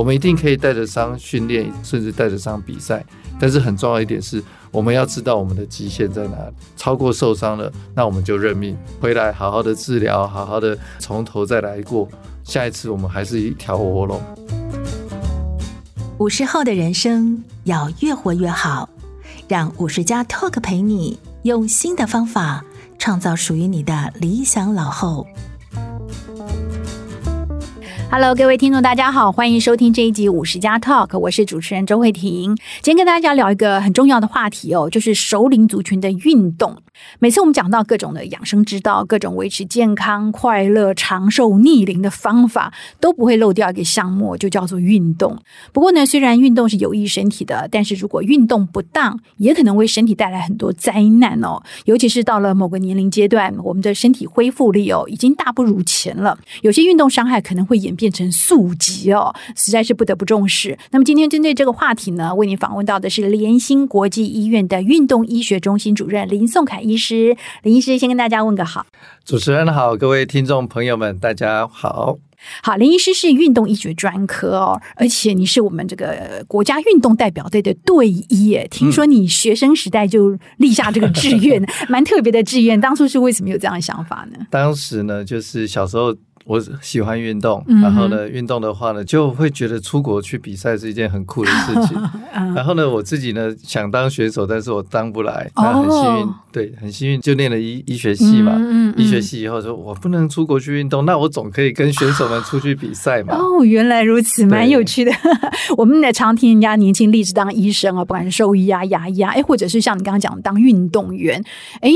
我们一定可以带着伤训练，甚至带着伤比赛。但是很重要一点是，我们要知道我们的极限在哪里。超过受伤了，那我们就认命，回来好好的治疗，好好的从头再来过。下一次我们还是一条活龙。五十后的人生要越活越好，让五十加 Talk 陪你用新的方法创造属于你的理想老后。Hello，各位听众，大家好，欢迎收听这一集五十加 Talk，我是主持人周慧婷。今天跟大家聊一个很重要的话题哦，就是熟龄族群的运动。每次我们讲到各种的养生之道，各种维持健康、快乐、长寿、逆龄的方法，都不会漏掉一个项目，就叫做运动。不过呢，虽然运动是有益身体的，但是如果运动不当，也可能为身体带来很多灾难哦。尤其是到了某个年龄阶段，我们的身体恢复力哦，已经大不如前了。有些运动伤害可能会演变成宿疾哦，实在是不得不重视。那么今天针对这个话题呢，为您访问到的是联心国际医院的运动医学中心主任林颂凯医师。林医师先跟大家问个好。主持人好，各位听众朋友们，大家好。好，林医师是运动医学专科哦，而且你是我们这个国家运动代表队的队医耶。听说你学生时代就立下这个志愿，蛮特别的志愿。当初是为什么有这样的想法呢？当时呢，就是小时候。我喜欢运动，然后呢，运动的话呢，就会觉得出国去比赛是一件很酷的事情。然后呢，我自己呢想当选手，但是我当不来。那很幸运，对，很幸运就念了医医学系嘛。医学系以后说，我不能出国去运动，那我总可以跟选手们出去比赛嘛。哦，原来如此，蛮有趣的。我们也常听人家年轻立志当医生啊，不管是兽医啊、牙医啊，哎，或者是像你刚刚讲的当运动员，哎。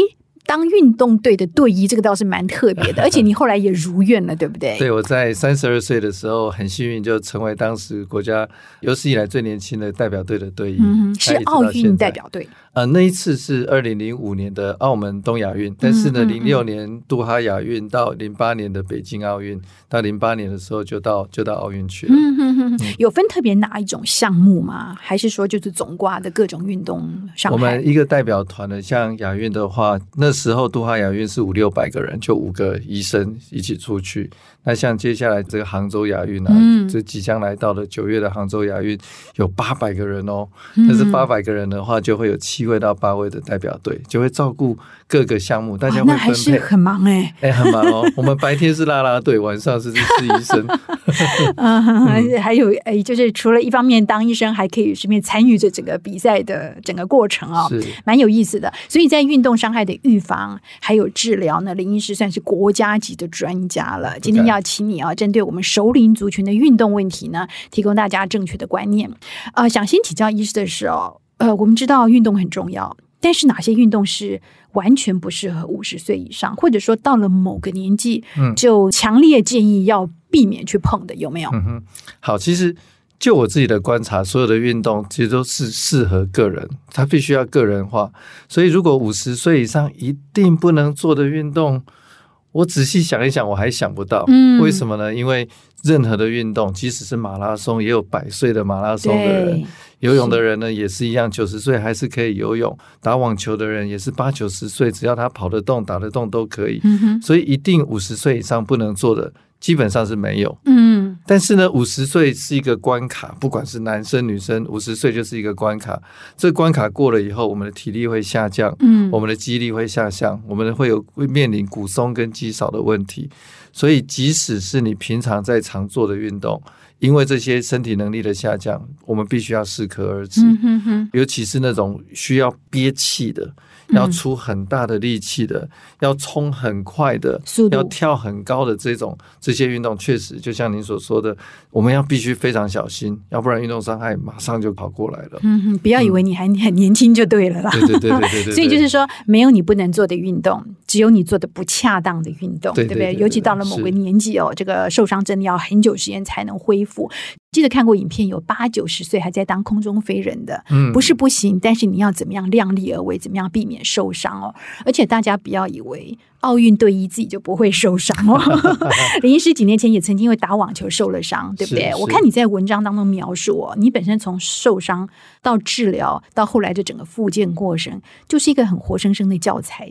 当运动队的队医，这个倒是蛮特别的，而且你后来也如愿了，对不对？对，我在三十二岁的时候很幸运，就成为当时国家有史以来最年轻的代表队的队医，嗯，是奥运代表队。呃，那一次是二零零五年的澳门东亚运，但是呢，零六年杜哈亚运到零八年的北京奥运，到零八年的时候就到就到奥运去了。嗯哼哼，有分特别哪一种项目吗？还是说就是总挂的各种运动上？我们一个代表团的，像亚运的话，那时候杜哈亚运是五六百个人，就五个医生一起出去。那像接下来这个杭州亚运啊，嗯、这即将来到的九月的杭州亚运，有八百个人哦。但是八百个人的话，就会有七位到八位的代表队，就会照顾各个项目，大家会分配。那还是很忙哎，哎，很忙哦。我们白天是啦啦队，晚上是是医生。嗯，还有哎，就是除了一方面当医生，还可以顺便参与这整个比赛的整个过程哦，是蛮有意思的。所以在运动伤害的预防还有治疗呢，林医师算是国家级的专家了。今天要。要请你啊，针对我们熟龄族群的运动问题呢，提供大家正确的观念。呃，想先请教医师的是哦，呃，我们知道运动很重要，但是哪些运动是完全不适合五十岁以上，或者说到了某个年纪，嗯，就强烈建议要避免去碰的，有没有？嗯哼，好，其实就我自己的观察，所有的运动其实都是适合个人，它必须要个人化。所以，如果五十岁以上一定不能做的运动，我仔细想一想，我还想不到，为什么呢？因为任何的运动，即使是马拉松，也有百岁的马拉松的人；游泳的人呢，也是一样，九十岁还是可以游泳；打网球的人也是八九十岁，只要他跑得动、打得动都可以。所以，一定五十岁以上不能做的。基本上是没有，嗯，但是呢，五十岁是一个关卡，不管是男生女生，五十岁就是一个关卡。这关卡过了以后，我们的体力会下降，嗯，我们的肌力会下降，我们会有会面临骨松跟肌少的问题。所以，即使是你平常在常做的运动，因为这些身体能力的下降，我们必须要适可而止。嗯哼哼，尤其是那种需要憋气的。要出很大的力气的，要冲很快的，要跳很高的这种这些运动，确实就像您所说的，我们要必须非常小心，要不然运动伤害马上就跑过来了。嗯哼，不要以为你还很年轻就对了啦。对对对对对对。所以就是说，没有你不能做的运动，只有你做的不恰当的运动，对不对？尤其到了某个年纪哦，这个受伤真的要很久时间才能恢复。记得看过影片，有八九十岁还在当空中飞人的，嗯，不是不行，但是你要怎么样量力而为，怎么样避免受伤哦。而且大家不要以为奥运队医自己就不会受伤哦。林医师几年前也曾经因为打网球受了伤，对不对？我看你在文章当中描述哦，你本身从受伤到治疗到后来的整个复健过程，就是一个很活生生的教材。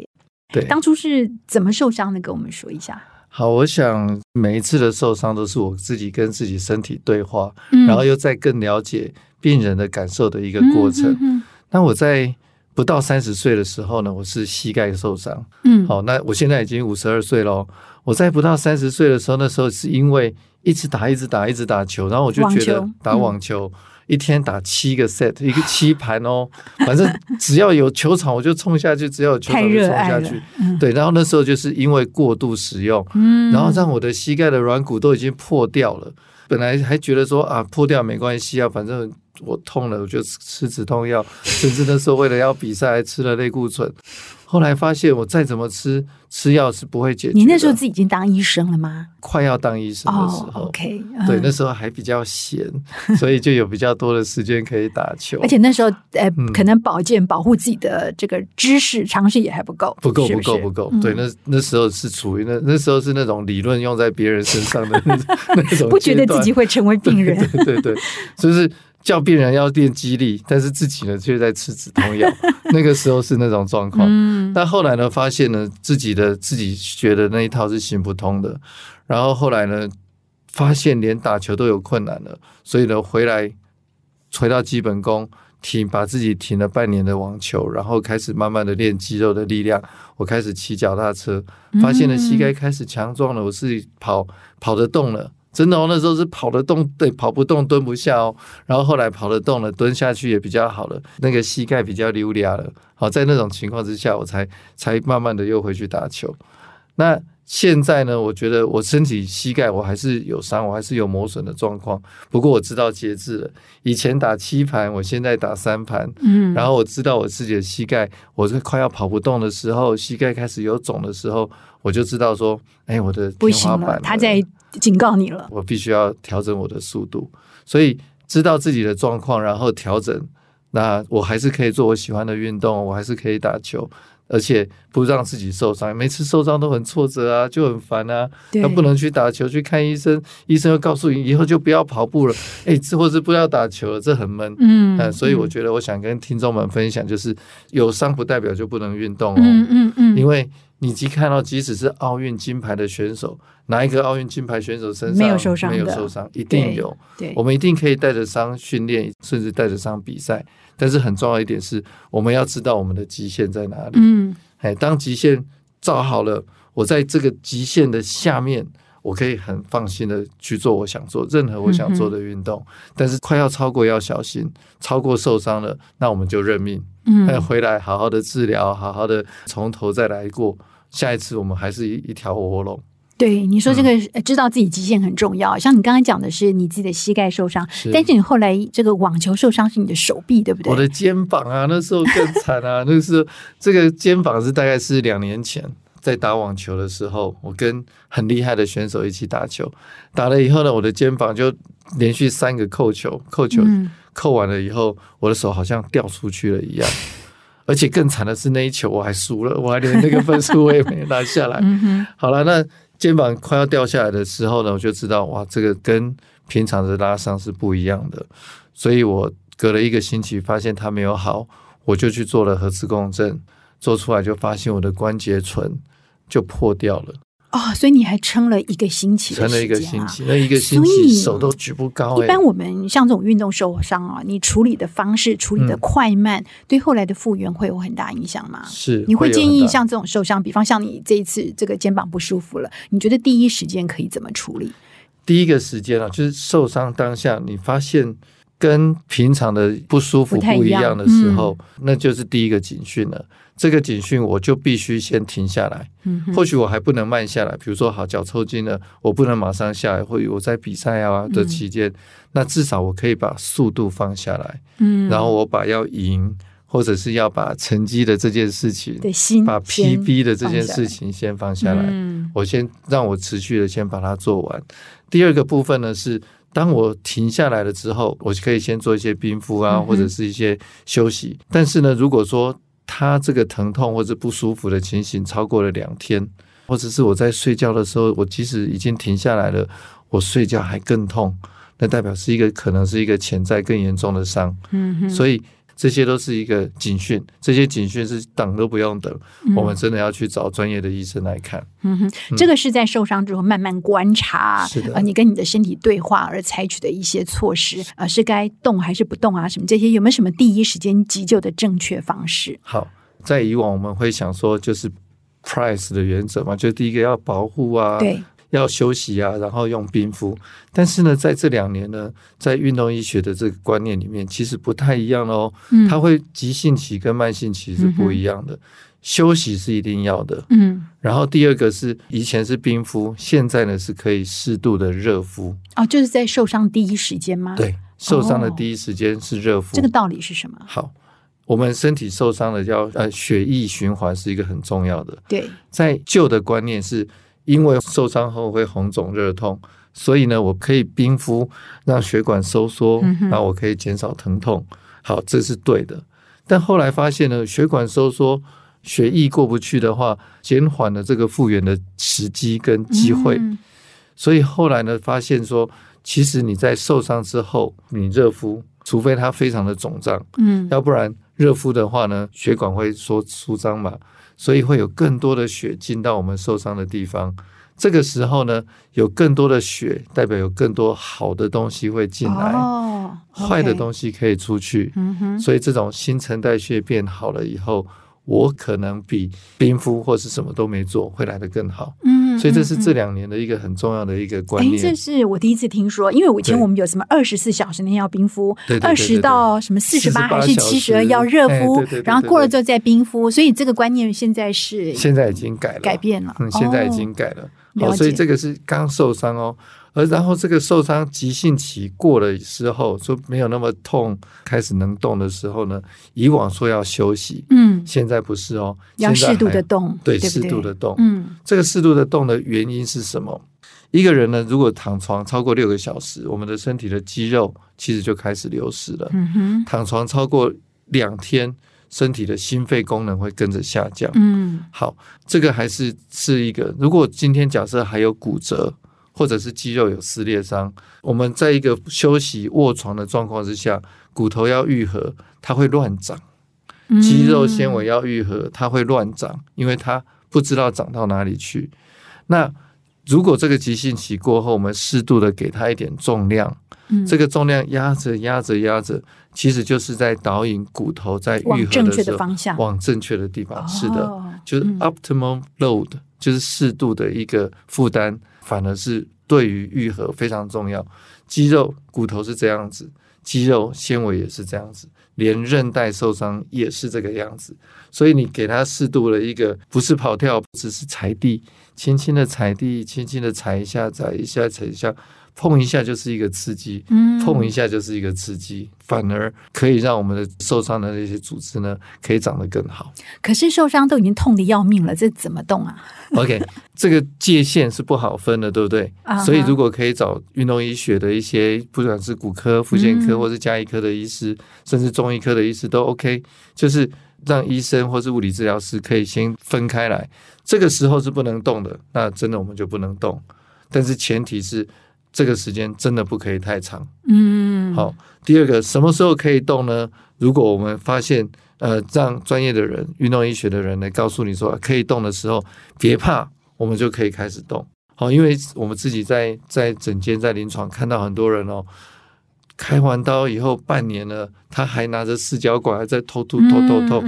对，当初是怎么受伤的？跟我们说一下。好，我想每一次的受伤都是我自己跟自己身体对话，嗯、然后又再更了解病人的感受的一个过程。嗯那我在不到三十岁的时候呢，我是膝盖受伤。嗯，好，那我现在已经五十二岁了。我在不到三十岁的时候，那时候是因为一直打、一直打、一直打球，然后我就觉得打网球。一天打七个 set，一个七盘哦，反正只要有球场我就冲下去，只要有球场就冲下去。嗯、对，然后那时候就是因为过度使用，嗯、然后让我的膝盖的软骨都已经破掉了。本来还觉得说啊，破掉没关系啊，反正我痛了我就吃止痛药，甚至那时候为了要比赛还吃了类固醇。后来发现我再怎么吃吃药是不会解决。你那时候自己已经当医生了吗？快要当医生的时候、oh,，OK，、嗯、对，那时候还比较闲，所以就有比较多的时间可以打球。而且那时候，呃，嗯、可能保健保护自己的这个知识常识也还不够，不够，不够，不够。对，那那时候是处于那那时候是那种理论用在别人身上的那种 那种，不觉得自己会成为病人，对 对对，对，就是。叫病人要练肌力，但是自己呢却在吃止痛药。那个时候是那种状况。嗯，但后来呢，发现呢自己的自己学的那一套是行不通的。然后后来呢，发现连打球都有困难了，所以呢回来回到基本功，停把自己停了半年的网球，然后开始慢慢的练肌肉的力量。我开始骑脚踏车，发现了膝盖开始强壮了，我自己跑跑得动了。真的哦，那时候是跑得动，对，跑不动，蹲不下哦。然后后来跑得动了，蹲下去也比较好了，那个膝盖比较溜达了。好，在那种情况之下，我才才慢慢的又回去打球。那现在呢，我觉得我身体膝盖我还是有伤，我还是有磨损的状况。不过我知道节制了。以前打七盘，我现在打三盘。嗯，然后我知道我自己的膝盖，我是快要跑不动的时候，膝盖开始有肿的时候，我就知道说，哎，我的天花板。警告你了，我必须要调整我的速度，所以知道自己的状况，然后调整。那我还是可以做我喜欢的运动，我还是可以打球，而且不让自己受伤。每次受伤都很挫折啊，就很烦啊。那不能去打球，去看医生，医生又告诉你以后就不要跑步了，哎，这或是不要打球了，这很闷。嗯，嗯，所以我觉得我想跟听众们分享，就是有伤不代表就不能运动哦。嗯嗯嗯，因为。你即看到，即使是奥运金牌的选手，哪一个奥运金牌选手身上没有受伤？没有受伤，一定有。对，对，我们一定可以带着伤训练，甚至带着伤比赛。但是很重要一点是，我们要知道我们的极限在哪里。嗯，哎，当极限造好了，我在这个极限的下面，我可以很放心的去做我想做任何我想做的运动。嗯、但是快要超过要小心，超过受伤了，那我们就认命。嗯，回来好好的治疗，好好的从头再来过。下一次我们还是一一条活龙。对你说，这个知道自己极限很重要。嗯、像你刚刚讲的是你自己的膝盖受伤，是但是你后来这个网球受伤是你的手臂，对不对？我的肩膀啊，那时候更惨啊，那时候这个肩膀是大概是两年前在打网球的时候，我跟很厉害的选手一起打球，打了以后呢，我的肩膀就连续三个扣球，扣球、嗯、扣完了以后，我的手好像掉出去了一样。而且更惨的是那一球我还输了，我还连那个分数我也没拿下来。好了，那肩膀快要掉下来的时候呢，我就知道哇，这个跟平常的拉伤是不一样的。所以我隔了一个星期发现它没有好，我就去做了核磁共振，做出来就发现我的关节唇就破掉了。哦，所以你还撑了一个星期，撑了一个星期，那一个星期手都举不高。一般我们像这种运动受伤啊，你处理的方式、处理的快慢，对后来的复原会有很大影响吗？是，你会建议像这种受伤，比方像你这一次这个肩膀不舒服了，你觉得第一时间可以怎么处理？第一个时间啊，就是受伤当下，你发现跟平常的不舒服不一样。的时候，那就是第一个警讯了。这个警讯我就必须先停下来，或许我还不能慢下来。比如说，好脚抽筋了，我不能马上下来，或者我在比赛啊的期间，那至少我可以把速度放下来，嗯。然后我把要赢或者是要把成绩的这件事情，把 PB 的这件事情先放下来，我先让我持续的先把它做完。第二个部分呢是，当我停下来了之后，我可以先做一些冰敷啊，或者是一些休息。但是呢，如果说他这个疼痛或者不舒服的情形超过了两天，或者是我在睡觉的时候，我即使已经停下来了，我睡觉还更痛，那代表是一个可能是一个潜在更严重的伤。所以这些都是一个警讯，这些警讯是等都不用等，嗯、我们真的要去找专业的医生来看。嗯哼，这个是在受伤之后慢慢观察，是的，呃，你跟你的身体对话而采取的一些措施，呃，是该动还是不动啊？什么这些有没有什么第一时间急救的正确方式？好，在以往我们会想说，就是 Price 的原则嘛，就第一个要保护啊，对。要休息啊，然后用冰敷。但是呢，在这两年呢，在运动医学的这个观念里面，其实不太一样哦。嗯，它会急性期跟慢性期是不一样的。嗯、休息是一定要的。嗯，然后第二个是以前是冰敷，现在呢是可以适度的热敷。哦，就是在受伤第一时间吗？对，受伤的第一时间是热敷。哦、这个道理是什么？好，我们身体受伤了要呃血液循环是一个很重要的。对，在旧的观念是。因为受伤后会红肿热痛，所以呢，我可以冰敷让血管收缩，然后我可以减少疼痛。好，这是对的。但后来发现呢，血管收缩，血液过不去的话，减缓了这个复原的时机跟机会。所以后来呢，发现说，其实你在受伤之后，你热敷，除非它非常的肿胀，嗯，要不然热敷的话呢，血管会缩舒张嘛。所以会有更多的血进到我们受伤的地方，这个时候呢，有更多的血，代表有更多好的东西会进来，坏的东西可以出去。嗯哼，所以这种新陈代谢变好了以后。我可能比冰敷或是什么都没做会来得更好，嗯，所以这是这两年的一个很重要的一个观念。这是我第一次听说，因为我以前我们有什么二十四小时内要冰敷，二十到什么四十八还是七十二要热敷，然后过了之后再冰敷，所以这个观念现在是现在已经改了，改变了，嗯，现在已经改了。好，所以这个是刚受伤哦。而然后这个受伤急性期过了之后，说没有那么痛，开始能动的时候呢，以往说要休息，嗯，现在不是哦，要适度的动，对，对，适度的动，嗯，这个适度的动的原因是什么？一个人呢，如果躺床超过六个小时，我们的身体的肌肉其实就开始流失了，嗯哼，躺床超过两天，身体的心肺功能会跟着下降，嗯，好，这个还是是一个，如果今天假设还有骨折。或者是肌肉有撕裂伤，我们在一个休息卧床的状况之下，骨头要愈合，它会乱长；肌肉纤维要愈合，它会乱长，因为它不知道长到哪里去。那如果这个急性期过后，我们适度的给它一点重量，这个重量压着压着压着，其实就是在导引骨头在愈合的时候，往正确的方向，往正确的地方。是的，就是 optimal load，就是适度的一个负担。反而是对于愈合非常重要，肌肉骨头是这样子，肌肉纤维也是这样子，连韧带受伤也是这个样子。所以你给他适度的一个，不是跑跳，只是踩地，轻轻的踩地，轻轻的踩一下，踩一下，踩一下。碰一下就是一个刺激，嗯，碰一下就是一个刺激，反而可以让我们的受伤的那些组织呢，可以长得更好。可是受伤都已经痛得要命了，这怎么动啊？OK，这个界限是不好分的，对不对？Uh huh. 所以如果可以找运动医学的一些，不管是骨科、复健科，或是加医科的医师，嗯、甚至中医科的医师都 OK，就是让医生或是物理治疗师可以先分开来。这个时候是不能动的，那真的我们就不能动。但是前提是。这个时间真的不可以太长。嗯，好。第二个，什么时候可以动呢？如果我们发现，呃，让专业的人、运动医学的人来告诉你说可以动的时候，别怕，我们就可以开始动。好，因为我们自己在在诊间、在临床看到很多人哦。开完刀以后半年了，他还拿着四脚管还在偷吐、偷偷偷。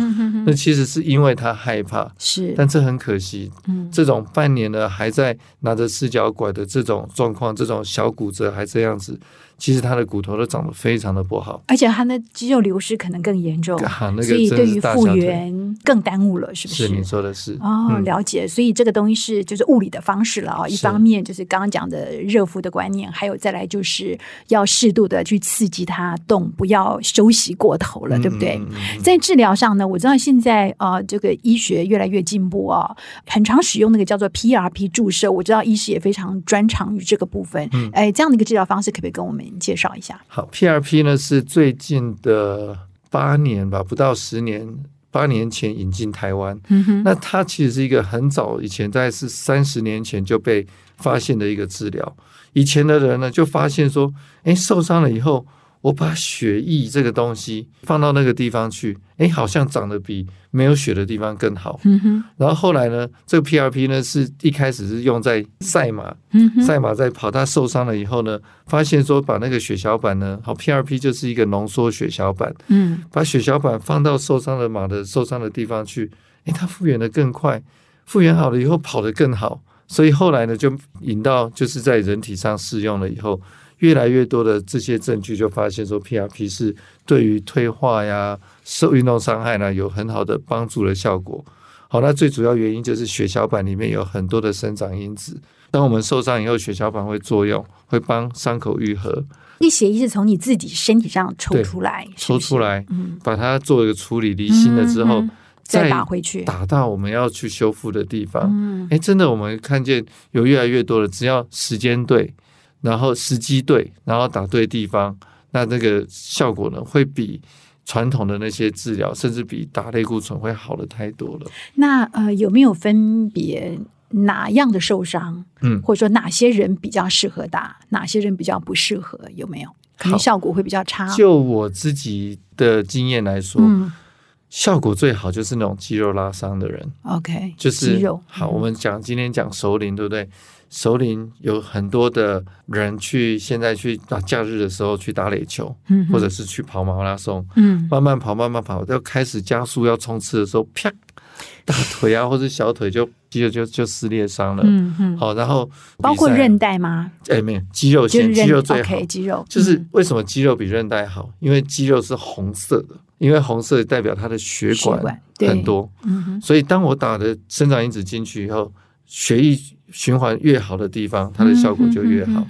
那其实是因为他害怕，是，但这很可惜。嗯，这种半年了还在拿着四脚拐的这种状况，这种小骨折还这样子。其实他的骨头都长得非常的不好，而且他的肌肉流失可能更严重，啊那个、所以对于复原更耽误了，是不是？是你说的是哦，嗯、了解。所以这个东西是就是物理的方式了啊。一方面就是刚刚讲的热敷的观念，还有再来就是要适度的去刺激它动，不要休息过头了，对不对？在治疗上呢，我知道现在啊、呃，这个医学越来越进步啊，很常使用那个叫做 PRP 注射，我知道医师也非常专长于这个部分。嗯，哎，这样的一个治疗方式，可不可以跟我们？介绍一下。好，PRP 呢是最近的八年吧，不到十年，八年前引进台湾。嗯哼，那它其实是一个很早以前，大概是三十年前就被发现的一个治疗。以前的人呢就发现说，哎，受伤了以后，我把血液这个东西放到那个地方去，哎，好像长得比没有血的地方更好。嗯哼。然后后来呢，这个 PRP 呢是一开始是用在赛马，嗯。赛马在跑，它受伤了以后呢，发现说把那个血小板呢，好 PRP 就是一个浓缩血小板，嗯，把血小板放到受伤的马的受伤的地方去，哎，它复原的更快，复原好了以后跑得更好，所以后来呢就引到就是在人体上试用了以后。越来越多的这些证据就发现说，PRP 是对于退化呀、受运动伤害呢有很好的帮助的效果。好，那最主要原因就是血小板里面有很多的生长因子。当我们受伤以后，血小板会作用，会帮伤口愈合。那血液是从你自己身体上抽出来，抽出来，嗯，把它做一个处理，离心了之后，嗯、再打回去，打到我们要去修复的地方。嗯，哎，真的，我们看见有越来越多的，只要时间对。然后时机对，然后打对地方，那这个效果呢，会比传统的那些治疗，甚至比打类固醇会好的太多了。那呃，有没有分别哪样的受伤？嗯，或者说哪些人比较适合打，哪些人比较不适合？有没有？可能效果会比较差。就我自己的经验来说，嗯，效果最好就是那种肌肉拉伤的人。OK，就是肌肉。好，我们讲今天讲熟龄，对不对？熟龄有很多的人去，现在去打假日的时候去打垒球，嗯，或者是去跑马拉松，嗯，慢慢跑，慢慢跑，要开始加速要冲刺的时候，啪，大腿啊或者小腿就肌肉就就撕裂伤了，嗯嗯，好，然后包括韧带吗？哎，没有，肌肉先，肌肉最好，肌肉就是为什么肌肉比韧带好？因为肌肉是红色的，因为红色代表它的血管很多，嗯，所以当我打的生长因子进去以后，血液。循环越好的地方，它的效果就越好。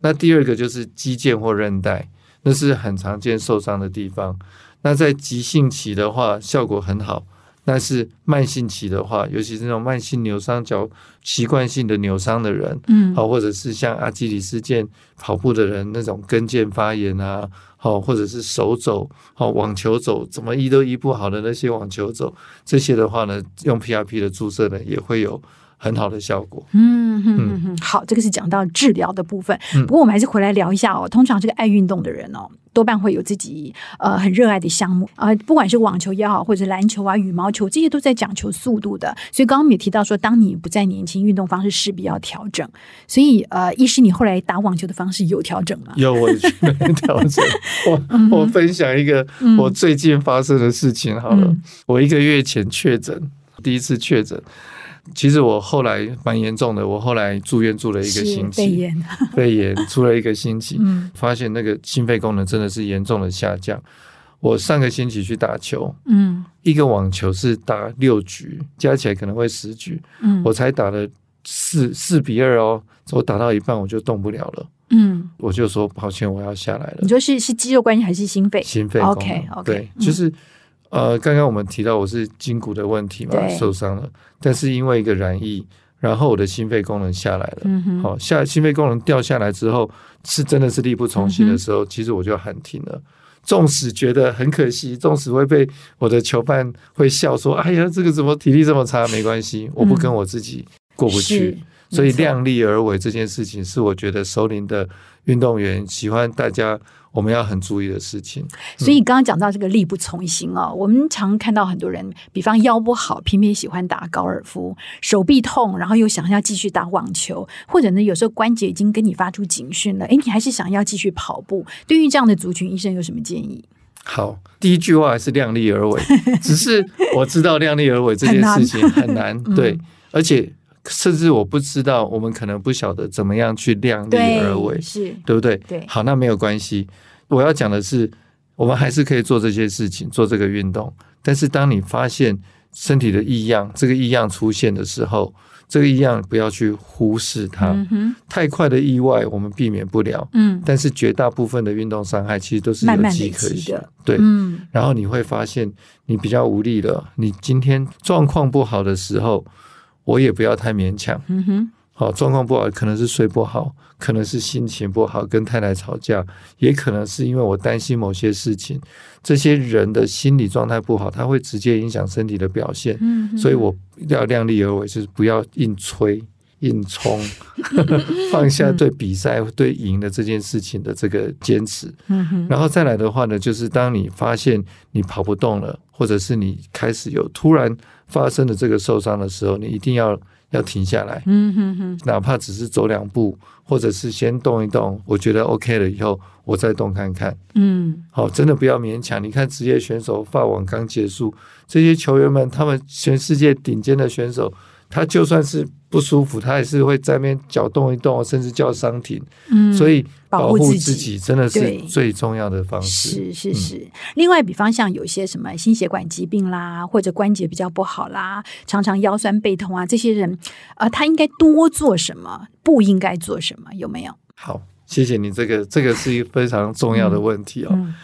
那第二个就是肌腱或韧带，那是很常见受伤的地方。那在急性期的话，效果很好；但是慢性期的话，尤其是那种慢性扭伤脚、习惯性的扭伤的人，嗯，好，或者是像阿基里斯腱跑步的人那种跟腱发炎啊，好，或者是手肘好网球肘怎么医都医不好的那些网球肘，这些的话呢，用 PRP 的注射呢，也会有。很好的效果。嗯哼哼哼，好，这个是讲到治疗的部分。嗯、不过我们还是回来聊一下哦。通常这个爱运动的人哦，多半会有自己呃很热爱的项目啊、呃，不管是网球也好，或者篮球啊、羽毛球，这些都在讲求速度的。所以刚刚我们也提到说，当你不再年轻，运动方式势必要调整。所以呃，医师，你后来打网球的方式有调整吗？有，我去调整。我我分享一个我最近发生的事情好了。嗯、我一个月前确诊，第一次确诊。其实我后来蛮严重的，我后来住院住了一个星期，肺炎，肺炎住了一个星期，嗯，发现那个心肺功能真的是严重的下降。我上个星期去打球，嗯，一个网球是打六局，加起来可能会十局，嗯，我才打了四四比二哦，我打到一半我就动不了了，嗯，我就说抱歉，我要下来了。你说是是肌肉关系还是心肺？心肺，OK OK，对，就是。呃，刚刚我们提到我是筋骨的问题嘛，受伤了，但是因为一个染疫，然后我的心肺功能下来了，嗯好，下心肺功能掉下来之后，是真的是力不从心的时候，嗯、其实我就喊停了。纵使觉得很可惜，纵使会被我的球伴会笑说：“哎呀，这个怎么体力这么差？”没关系，我不跟我自己过不去。嗯所以量力而为这件事情，是我觉得首领的运动员喜欢大家我们要很注意的事情。所以刚刚讲到这个力不从心哦，我们常看到很多人，比方腰不好，偏偏喜欢打高尔夫；手臂痛，然后又想要继续打网球，或者呢，有时候关节已经跟你发出警讯了，诶，你还是想要继续跑步。对于这样的族群，医生有什么建议？好，第一句话还是量力而为。只是我知道量力而为这件事情很难，对，嗯、而且。甚至我不知道，我们可能不晓得怎么样去量力而为，是对不对？对，好，那没有关系。我要讲的是，我们还是可以做这些事情，做这个运动。但是，当你发现身体的异样，这个异样出现的时候，这个异样不要去忽视它。嗯，太快的意外我们避免不了。嗯，但是绝大部分的运动伤害其实都是有迹可循的。对，嗯。然后你会发现你比较无力了。你今天状况不好的时候。我也不要太勉强，嗯哼，好，状况不好，可能是睡不好，可能是心情不好，跟太太吵架，也可能是因为我担心某些事情。这些人的心理状态不好，他会直接影响身体的表现。嗯，所以我要量力而为，就是不要硬催，硬冲，放下对比赛、对赢的这件事情的这个坚持。然后再来的话呢，就是当你发现你跑不动了，或者是你开始有突然发生的这个受伤的时候，你一定要要停下来。嗯哼哼哪怕只是走两步，或者是先动一动，我觉得 OK 了以后，我再动看看。嗯，好，真的不要勉强。你看职业选手法网刚结束，这些球员们，他们全世界顶尖的选手。他就算是不舒服，他也是会在那边脚动一动，甚至叫伤停。嗯，所以保护自己真的是最重要的方式。是是是。嗯、另外，比方像有些什么心血管疾病啦，或者关节比较不好啦，常常腰酸背痛啊，这些人啊、呃，他应该多做什么？不应该做什么？有没有？好，谢谢你。这个这个是一个非常重要的问题哦。嗯嗯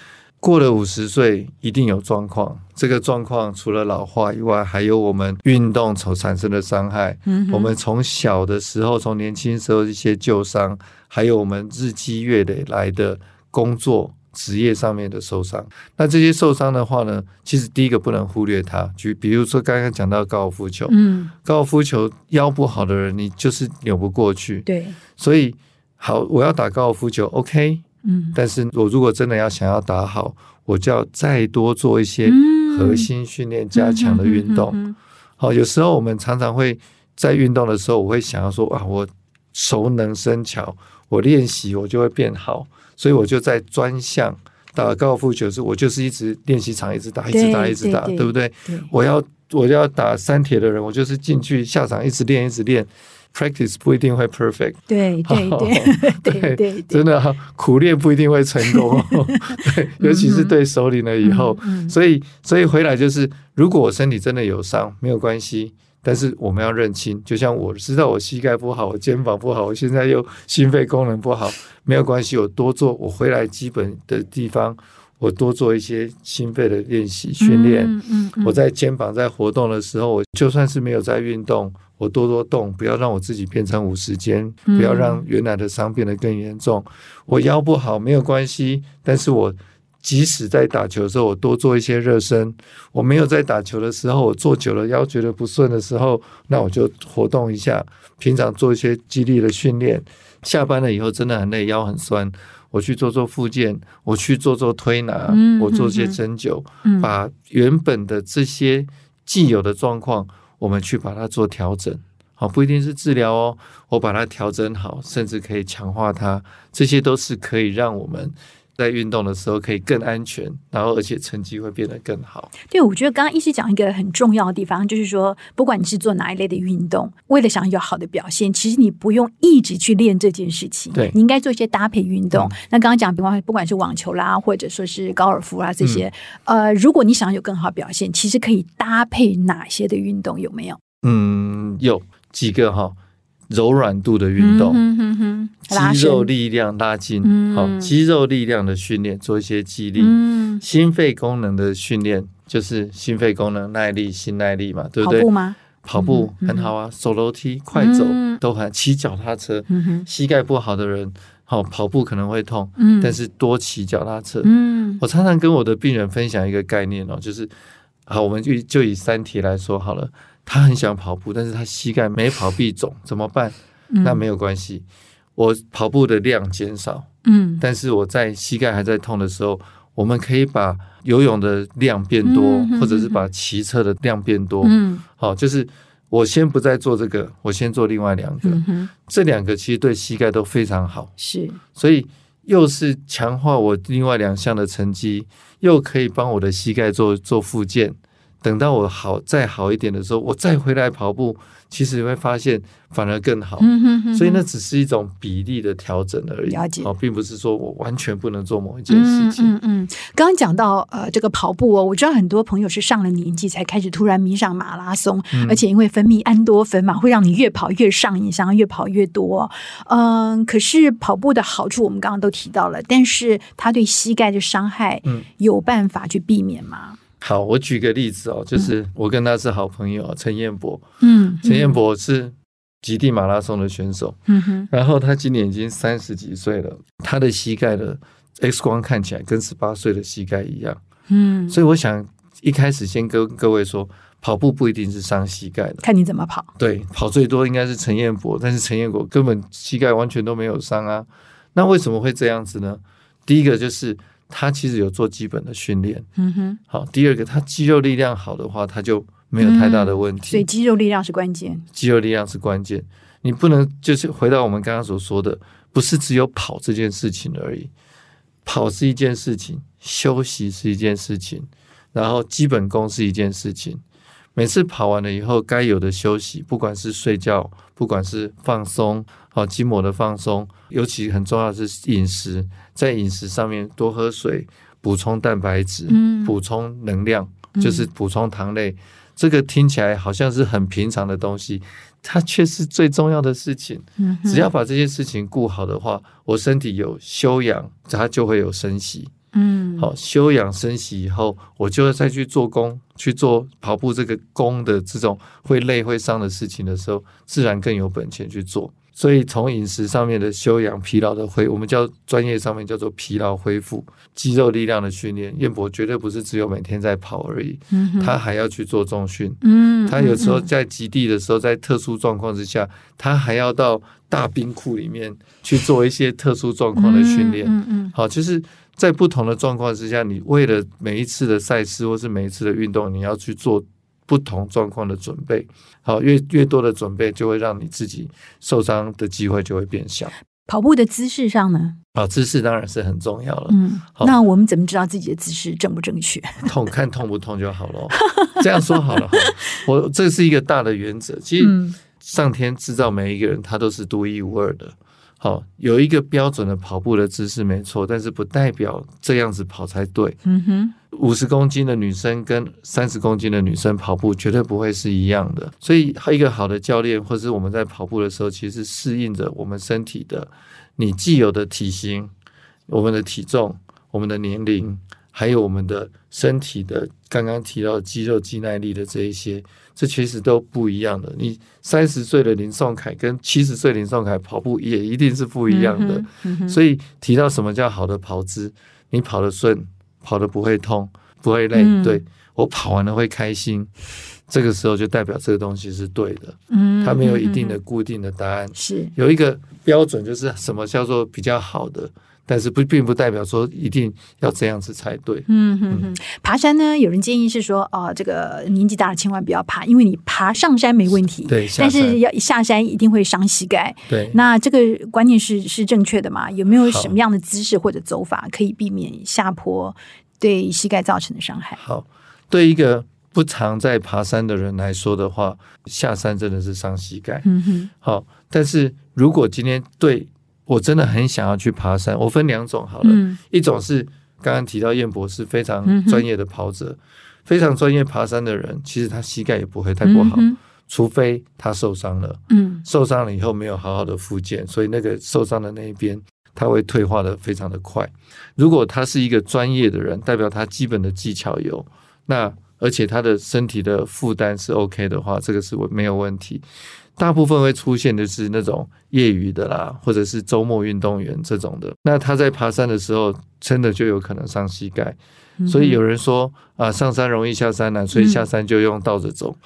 过了五十岁，一定有状况。这个状况除了老化以外，还有我们运动所产生的伤害。嗯、我们从小的时候，从年轻时候一些旧伤，还有我们日积月累来的工作职业上面的受伤。那这些受伤的话呢，其实第一个不能忽略它。就比如说刚刚讲到高尔夫球，嗯，高尔夫球腰不好的人，你就是扭不过去。对，所以好，我要打高尔夫球，OK。嗯，但是我如果真的要想要打好，我就要再多做一些核心训练、加强的运动。好，有时候我们常常会在运动的时候，我会想要说啊，我熟能生巧，我练习我就会变好，所以我就在专项打高尔夫球时，我就是一直练习场一直打，一直打，一直打，对不对？我要我要打三铁的人，我就是进去下场一直练，一直练。Practice 不一定会 perfect，对对对 对对，真的苦练不一定会成功，对，尤其是对首领了以后，所以所以回来就是，如果我身体真的有伤，没有关系，但是我们要认清，就像我知道我膝盖不好，我肩膀不好，我现在又心肺功能不好，没有关系，我多做，我回来基本的地方，我多做一些心肺的练习训练，我在肩膀在活动的时候，我就算是没有在运动。我多多动，不要让我自己变成五十肩，不要让原来的伤变得更严重。嗯、我腰不好没有关系，但是我即使在打球的时候，我多做一些热身。我没有在打球的时候，我坐久了腰觉得不顺的时候，那我就活动一下。平常做一些激励的训练。下班了以后真的很累，腰很酸，我去做做复健，我去做做推拿，嗯、我做些针灸，嗯、把原本的这些既有的状况。我们去把它做调整，好，不一定是治疗哦。我把它调整好，甚至可以强化它，这些都是可以让我们在运动的时候可以更安全，然后而且成绩会变得更好。对，我觉得刚刚医师讲一个很重要的地方，就是说，不管你是做哪一类的运动，为了想要好的表现，其实你不用一直去练这件事情。对，你应该做一些搭配运动。嗯、那刚刚讲，比方不管是网球啦，或者说是高尔夫啦这些，嗯、呃，如果你想要有更好表现，其实可以搭配哪些的运动？有没有？嗯，有几个哈。柔软度的运动，嗯、哼哼哼肌肉力量拉筋，好、嗯，肌肉力量的训练，做一些肌力，嗯、心肺功能的训练，就是心肺功能耐力、心耐力嘛，对不对？跑步吗？跑步很好啊，走楼梯、快走都很，骑脚踏车，嗯、膝盖不好的人，好跑步可能会痛，嗯、但是多骑脚踏车。嗯、我常常跟我的病人分享一个概念哦，就是，好，我们就就以三体来说好了。他很想跑步，但是他膝盖每跑必肿，怎么办？那没有关系，我跑步的量减少，嗯，但是我在膝盖还在痛的时候，我们可以把游泳的量变多，或者是把骑车的量变多，嗯，好，就是我先不再做这个，我先做另外两个，这两个其实对膝盖都非常好，是，所以又是强化我另外两项的成绩，又可以帮我的膝盖做做复健。等到我好再好一点的时候，我再回来跑步，其实你会发现反而更好。嗯、哼哼哼，所以那只是一种比例的调整而已，了解。并不是说我完全不能做某一件事情。嗯嗯，刚刚讲到呃这个跑步哦，我知道很多朋友是上了年纪才开始突然迷上马拉松，嗯、而且因为分泌安多酚嘛，会让你越跑越上瘾，想要越跑越多。嗯、呃，可是跑步的好处我们刚刚都提到了，但是它对膝盖的伤害，嗯，有办法去避免吗？好，我举个例子哦，就是我跟他是好朋友，陈彦博。嗯，陈彦博是极地马拉松的选手。嗯哼，然后他今年已经三十几岁了，他的膝盖的 X 光看起来跟十八岁的膝盖一样。嗯，所以我想一开始先跟各位说，跑步不一定是伤膝盖的，看你怎么跑。对，跑最多应该是陈彦博，但是陈彦博根本膝盖完全都没有伤啊。那为什么会这样子呢？第一个就是他其实有做基本的训练，嗯哼。好，第二个他肌肉力量好的话，他就没有太大的问题。嗯，所以肌肉力量是关键，肌肉力量是关键。你不能就是回到我们刚刚所说的，不是只有跑这件事情而已。跑是一件事情，休息是一件事情，然后基本功是一件事情。每次跑完了以后，该有的休息，不管是睡觉，不管是放松，好筋膜的放松，尤其很重要的是饮食，在饮食上面多喝水，补充蛋白质，嗯，补充能量，就是补充糖类。这个听起来好像是很平常的东西。它却是最重要的事情。只要把这些事情顾好的话，我身体有修养，它就会有生息。嗯，好，休养生息以后，我就再去做工，去做跑步这个工的这种会累会伤的事情的时候，自然更有本钱去做。所以从饮食上面的修养、疲劳的恢，我们叫专业上面叫做疲劳恢复、肌肉力量的训练。燕博绝对不是只有每天在跑而已，他还要去做重训。他有时候在极地的时候，在特殊状况之下，他还要到大冰库里面去做一些特殊状况的训练。好，就是在不同的状况之下，你为了每一次的赛事或是每一次的运动，你要去做。不同状况的准备，好，越越多的准备，就会让你自己受伤的机会就会变小。跑步的姿势上呢？啊，姿势当然是很重要了。嗯，好，那我们怎么知道自己的姿势正不正确？痛，看痛不痛就好了。这样说好了，我这是一个大的原则。其实上天制造每一个人，他都是独一无二的。好，有一个标准的跑步的姿势没错，但是不代表这样子跑才对。嗯哼，五十公斤的女生跟三十公斤的女生跑步绝对不会是一样的。所以，一个好的教练，或是我们在跑步的时候，其实适应着我们身体的你既有的体型、我们的体重、我们的年龄，还有我们的身体的刚刚提到的肌肉肌耐力的这一些。这其实都不一样的。你三十岁的林颂凯跟七十岁林颂凯跑步也一定是不一样的。嗯嗯、所以提到什么叫好的跑姿，你跑得顺，跑得不会痛，不会累，嗯、对我跑完了会开心，这个时候就代表这个东西是对的。嗯，它没有一定的固定的答案，是、嗯、有一个标准，就是什么叫做比较好的。但是不并不代表说一定要这样子才对。嗯哼哼，爬山呢，有人建议是说，哦，这个年纪大了千万不要爬，因为你爬上山没问题，对，但是要下山一定会伤膝盖。对，那这个观念是是正确的吗？有没有什么样的姿势或者走法可以避免下坡对膝盖造成的伤害？好，对一个不常在爬山的人来说的话，下山真的是伤膝盖。嗯哼，好，但是如果今天对。我真的很想要去爬山。我分两种好了，嗯、一种是刚刚提到燕博士非常专业的跑者，嗯、非常专业爬山的人，其实他膝盖也不会太不好，嗯、除非他受伤了。嗯，受伤了以后没有好好的复健，所以那个受伤的那一边他会退化的非常的快。如果他是一个专业的人，代表他基本的技巧有，那而且他的身体的负担是 OK 的话，这个是没有问题。大部分会出现的是那种业余的啦，或者是周末运动员这种的。那他在爬山的时候，真的就有可能伤膝盖。嗯、所以有人说啊，上山容易下山难，所以下山就用倒着走。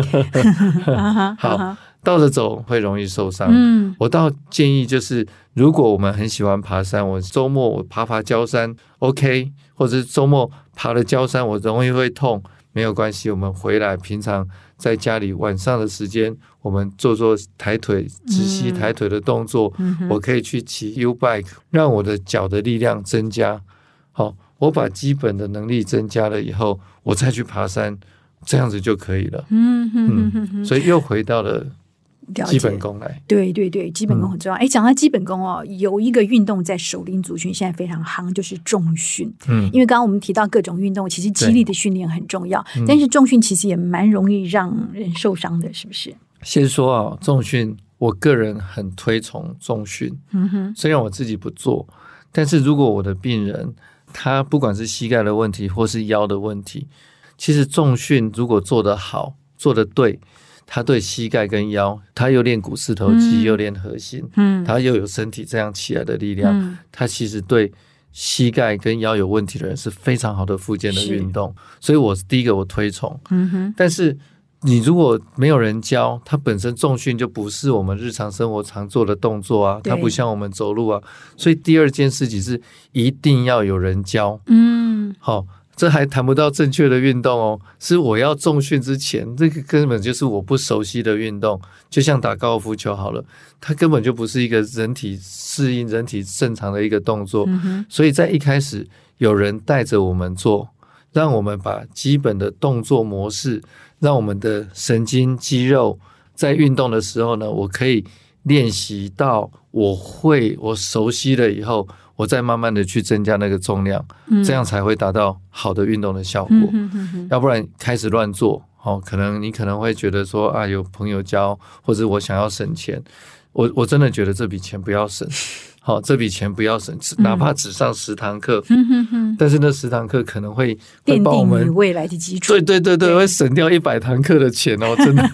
好，倒着走会容易受伤。嗯，我倒建议就是，如果我们很喜欢爬山，我周末我爬爬焦山，OK，或者是周末爬了焦山，我容易会痛，没有关系，我们回来平常。在家里晚上的时间，我们做做抬腿、直膝抬腿的动作。我可以去骑 U bike，让我的脚的力量增加。好，我把基本的能力增加了以后，我再去爬山，这样子就可以了。嗯嗯嗯，所以又回到了。基本功来，对对对，基本功很重要。哎、嗯，讲到基本功哦，有一个运动在首林族群现在非常夯，就是重训。嗯，因为刚刚我们提到各种运动，其实肌力的训练很重要，但是重训其实也蛮容易让人受伤的，是不是？先说啊，重训，我个人很推崇重训。嗯哼，虽然我自己不做，但是如果我的病人他不管是膝盖的问题或是腰的问题，其实重训如果做得好，做得对。他对膝盖跟腰，他又练股四头肌，嗯、又练核心，嗯，他又有身体这样起来的力量，嗯、他其实对膝盖跟腰有问题的人是非常好的附件的运动，所以我第一个我推崇。嗯哼，但是你如果没有人教，它本身重训就不是我们日常生活常做的动作啊，它不像我们走路啊，所以第二件事情是一定要有人教。嗯，好。这还谈不到正确的运动哦，是我要重训之前，这个根本就是我不熟悉的运动，就像打高尔夫球好了，它根本就不是一个人体适应人体正常的一个动作，嗯、所以在一开始有人带着我们做，让我们把基本的动作模式，让我们的神经肌肉在运动的时候呢，我可以练习到我会我熟悉了以后。我再慢慢的去增加那个重量，嗯、这样才会达到好的运动的效果。嗯、哼哼哼，要不然开始乱做，哦，可能你可能会觉得说啊，有朋友教，或者我想要省钱，我我真的觉得这笔钱不要省。好，这笔钱不要省，哪怕只上十堂课，嗯、但是那十堂课可能会奠定你未来的基础。对对对对，对会省掉一百堂课的钱哦，真的。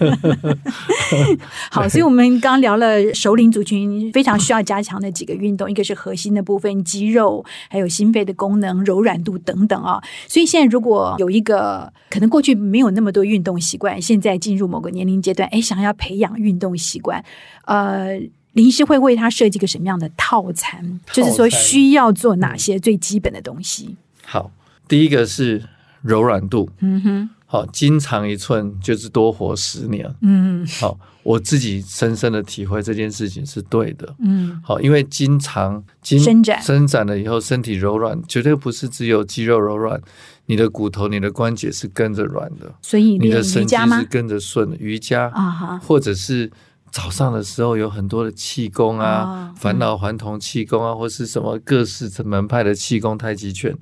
好，所以我们刚聊了首领族群非常需要加强的几个运动，一个是核心的部分，肌肉，还有心肺的功能、柔软度等等啊。所以现在如果有一个可能过去没有那么多运动习惯，现在进入某个年龄阶段，哎，想要培养运动习惯，呃。林医师会为他设计一个什么样的套餐？套餐就是说需要做哪些最基本的东西？好，第一个是柔软度。嗯哼，好，筋长一寸就是多活十年。嗯，好，我自己深深的体会这件事情是对的。嗯，好，因为筋长筋伸展伸展了以后，身体柔软，绝对不是只有肌肉柔软，你的骨头、你的关节是跟着软的。所以你的神经是跟着顺的。瑜伽啊哈，或者是。早上的时候有很多的气功啊，哦、返老还童气功啊，或是什么各式门派的气功、太极拳，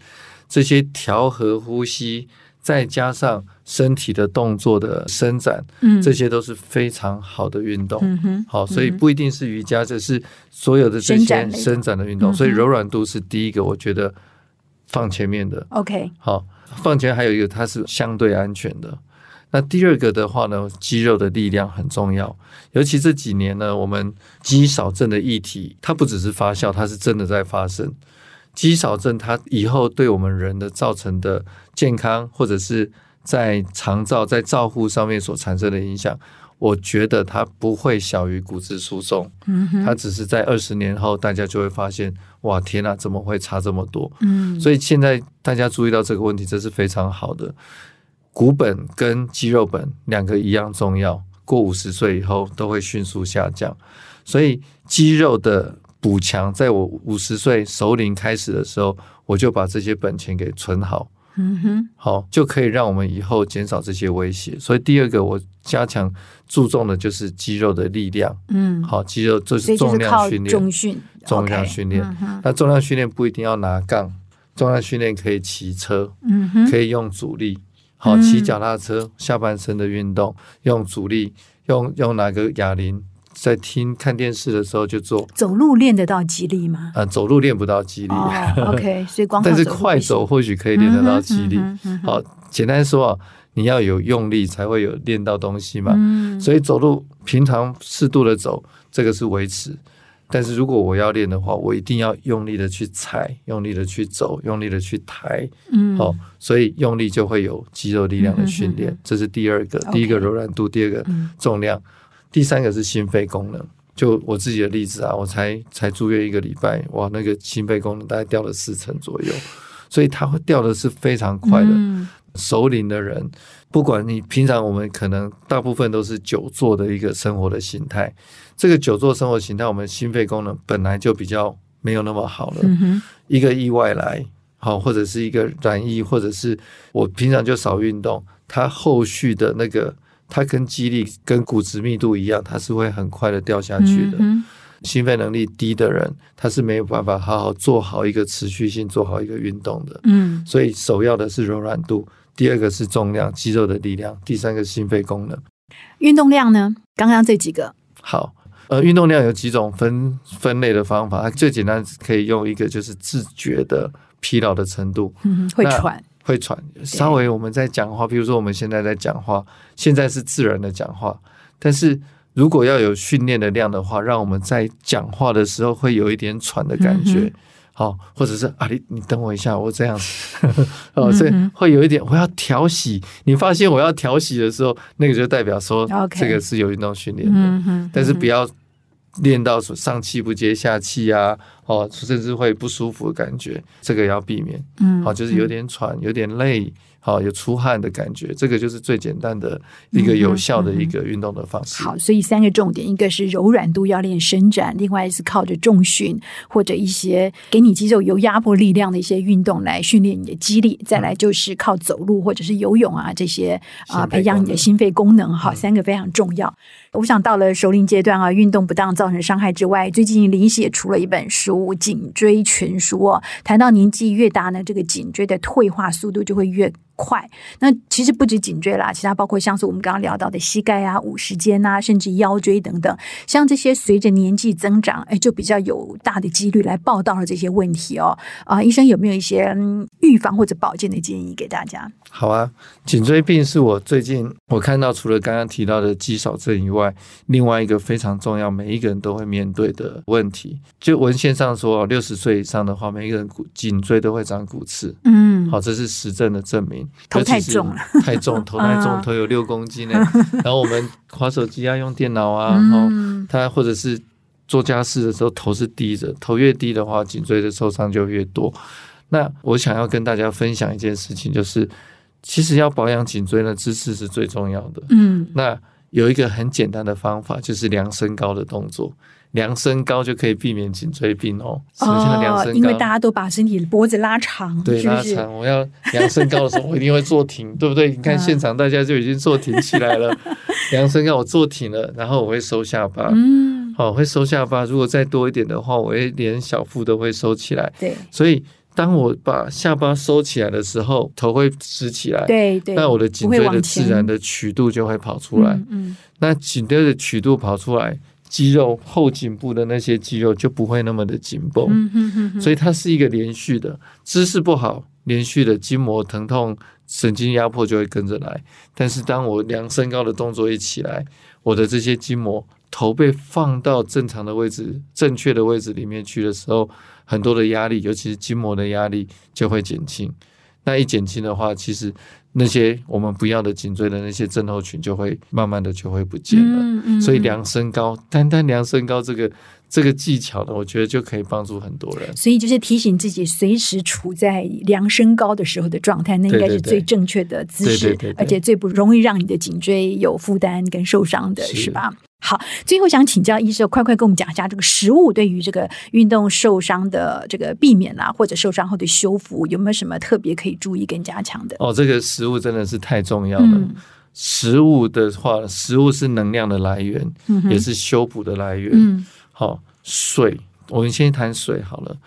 这些调和呼吸，再加上身体的动作的伸展，嗯，这些都是非常好的运动。嗯，好，所以不一定是瑜伽，这是所有的这些伸展的运动。所以柔软度是第一个，我觉得放前面的。OK，好，放前还有一个，它是相对安全的。那第二个的话呢，肌肉的力量很重要，尤其这几年呢，我们肌少症的议题，它不只是发酵，它是真的在发生。肌少症它以后对我们人的造成的健康，或者是在长照、在照护上面所产生的影响，我觉得它不会小于骨质疏松。嗯，它只是在二十年后，大家就会发现，哇，天哪，怎么会差这么多？嗯，所以现在大家注意到这个问题，这是非常好的。骨本跟肌肉本两个一样重要，过五十岁以后都会迅速下降，所以肌肉的补强，在我五十岁熟龄开始的时候，我就把这些本钱给存好，嗯哼，好，就可以让我们以后减少这些威胁。所以第二个，我加强注重的就是肌肉的力量，嗯，好，肌肉就是重量训练，重训，重量训练。那重量训练不一定要拿杠，重量训练可以骑车，嗯哼，可以用阻力。好，骑脚踏车，下半身的运动，用阻力，用用哪个哑铃，在听看电视的时候就做。走路练得到肌力吗？啊，走路练不到肌力。Oh, OK，所以光但是快走或许可以练得到肌力。嗯嗯、好，简单说啊，你要有用力才会有练到东西嘛。嗯、所以走路平常适度的走，这个是维持。但是如果我要练的话，我一定要用力的去踩，用力的去走，用力的去抬，嗯，好，所以用力就会有肌肉力量的训练，嗯、哼哼这是第二个，第一个柔软度第二个重量，嗯、第三个是心肺功能。就我自己的例子啊，我才才住院一个礼拜，哇，那个心肺功能大概掉了四成左右，所以它会掉的是非常快的。嗯、熟龄的人，不管你平常我们可能大部分都是久坐的一个生活的形态。这个久坐生活形态，我们心肺功能本来就比较没有那么好了。嗯、一个意外来，好，或者是一个染疫，或者是我平常就少运动，它后续的那个，它跟肌力跟骨质密度一样，它是会很快的掉下去的。嗯、心肺能力低的人，他是没有办法好好做好一个持续性做好一个运动的。嗯，所以首要的是柔软度，第二个是重量，肌肉的力量，第三个心肺功能。运动量呢？刚刚这几个好。呃，运动量有几种分分类的方法，最简单可以用一个就是自觉的疲劳的程度，嗯，会喘，会喘。稍微我们在讲话，比如说我们现在在讲话，现在是自然的讲话，但是如果要有训练的量的话，让我们在讲话的时候会有一点喘的感觉，好、嗯，或者是啊，你你等我一下，我这样子，哦，所以会有一点我要调息。你发现我要调息的时候，那个就代表说这个是有运动训练的，但是不要练到上气不接下气啊，哦，甚至会不舒服的感觉，这个要避免。嗯，好，就是有点喘，有点累。好，有出汗的感觉，这个就是最简单的一个有效的一个运动的方式。嗯嗯、好，所以三个重点，一个是柔软度要练伸展，另外是靠着重训或者一些给你肌肉有压迫力量的一些运动来训练你的肌力，再来就是靠走路或者是游泳啊这些啊培养你的心肺功能。好，三个非常重要。我想到了熟龄阶段啊，运动不当造成伤害之外，最近林医师也出了一本书《颈椎全书》哦，谈到年纪越大呢，这个颈椎的退化速度就会越快，那其实不止颈椎啦，其他包括像是我们刚刚聊到的膝盖啊、五十肩啊，甚至腰椎等等，像这些随着年纪增长，哎，就比较有大的几率来报道了这些问题哦。啊，医生有没有一些预防或者保健的建议给大家？好啊，颈椎病是我最近我看到除了刚刚提到的肌少症以外，另外一个非常重要，每一个人都会面对的问题。就文献上说，六十岁以上的话，每一个人骨颈椎都会长骨刺。嗯，好，这是实证的证明。头太重了，太重，头太重，头有六公斤呢。然后我们滑手机啊，用电脑啊，然后他或者是做家事的时候，头是低着，头越低的话，颈椎的受伤就越多。那我想要跟大家分享一件事情，就是其实要保养颈椎的姿势是最重要的。嗯，那有一个很简单的方法，就是量身高的动作。量身高就可以避免颈椎病哦。什么叫量身高？哦，因为大家都把身体脖子拉长，对，是是拉长。我要量身高的时候，我一定会坐挺，对不对？你看现场大家就已经坐挺起来了。量身高，我坐挺了，然后我会收下巴。嗯，好，会收下巴。如果再多一点的话，我会连小腹都会收起来。对，所以当我把下巴收起来的时候，头会直起来。对对，那我的颈椎的自然的曲度就会跑出来。嗯，那颈椎的曲度跑出来。肌肉后颈部的那些肌肉就不会那么的紧绷，所以它是一个连续的。姿势不好，连续的筋膜疼痛、神经压迫就会跟着来。但是当我量身高的动作一起来，我的这些筋膜头被放到正常的位置、正确的位置里面去的时候，很多的压力，尤其是筋膜的压力就会减轻。那一减轻的话，其实。那些我们不要的颈椎的那些症候群就会慢慢的就会不见了。嗯嗯、所以量身高，单单量身高这个这个技巧呢，我觉得就可以帮助很多人。所以就是提醒自己，随时处在量身高的时候的状态，那应该是最正确的姿势，对对对对对，而且最不容易让你的颈椎有负担跟受伤的，是，是吧？好，最后想请教医生，快快跟我们讲一下这个食物对于这个运动受伤的这个避免啊，或者受伤后的修复，有没有什么特别可以注意跟加强的？哦，这个食物真的是太重要了。嗯、食物的话，食物是能量的来源，嗯、也是修补的来源。嗯，好，水，我们先谈水好了。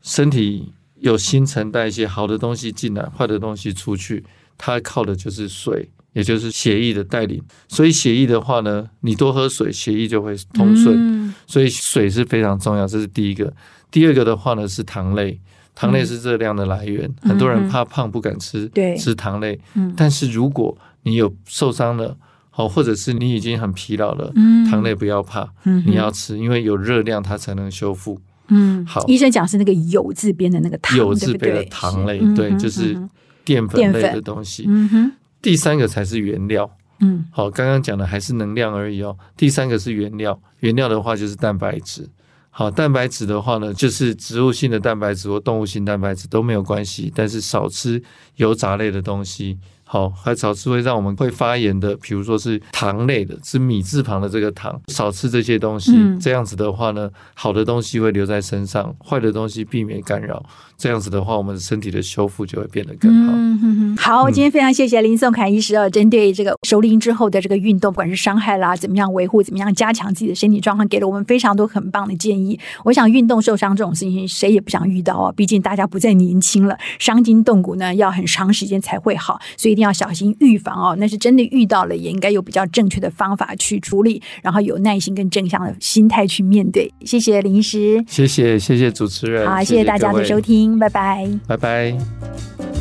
身体有新陈代谢，好的东西进来，坏的东西出去，它靠的就是水。也就是血液的带领，所以血液的话呢，你多喝水，血液就会通顺。嗯、所以水是非常重要，这是第一个。第二个的话呢是糖类，糖类是热量的来源。嗯、很多人怕胖不敢吃，对吃糖类。嗯、但是如果你有受伤了，好，或者是你已经很疲劳了，嗯、糖类不要怕，嗯、你要吃，因为有热量它才能修复。嗯，好。医生讲是那个酉字边的那个糖，酉字边的糖类，是对，就是淀粉类的东西。嗯哼。第三个才是原料，嗯，好，刚刚讲的还是能量而已哦。第三个是原料，原料的话就是蛋白质。好，蛋白质的话呢，就是植物性的蛋白质或动物性蛋白质都没有关系，但是少吃油炸类的东西。好，还少吃会让我们会发炎的，比如说是糖类的，是米字旁的这个糖，少吃这些东西。嗯、这样子的话呢，好的东西会留在身上，坏的东西避免干扰。这样子的话，我们身体的修复就会变得更好。嗯、哼哼好，今天非常谢谢林颂凯医师啊，针对这个熟龄之后的这个运动，不管是伤害啦，怎么样维护，怎么样加强自己的身体状况，给了我们非常多很棒的建议。我想运动受伤这种事情，谁也不想遇到啊，毕竟大家不再年轻了，伤筋动骨呢，要很长时间才会好，所以一定要小心预防哦。那是真的遇到了，也应该有比较正确的方法去处理，然后有耐心跟正向的心态去面对。谢谢林医师，谢谢谢谢主持人，好，谢谢，大家的收拜拜，拜拜。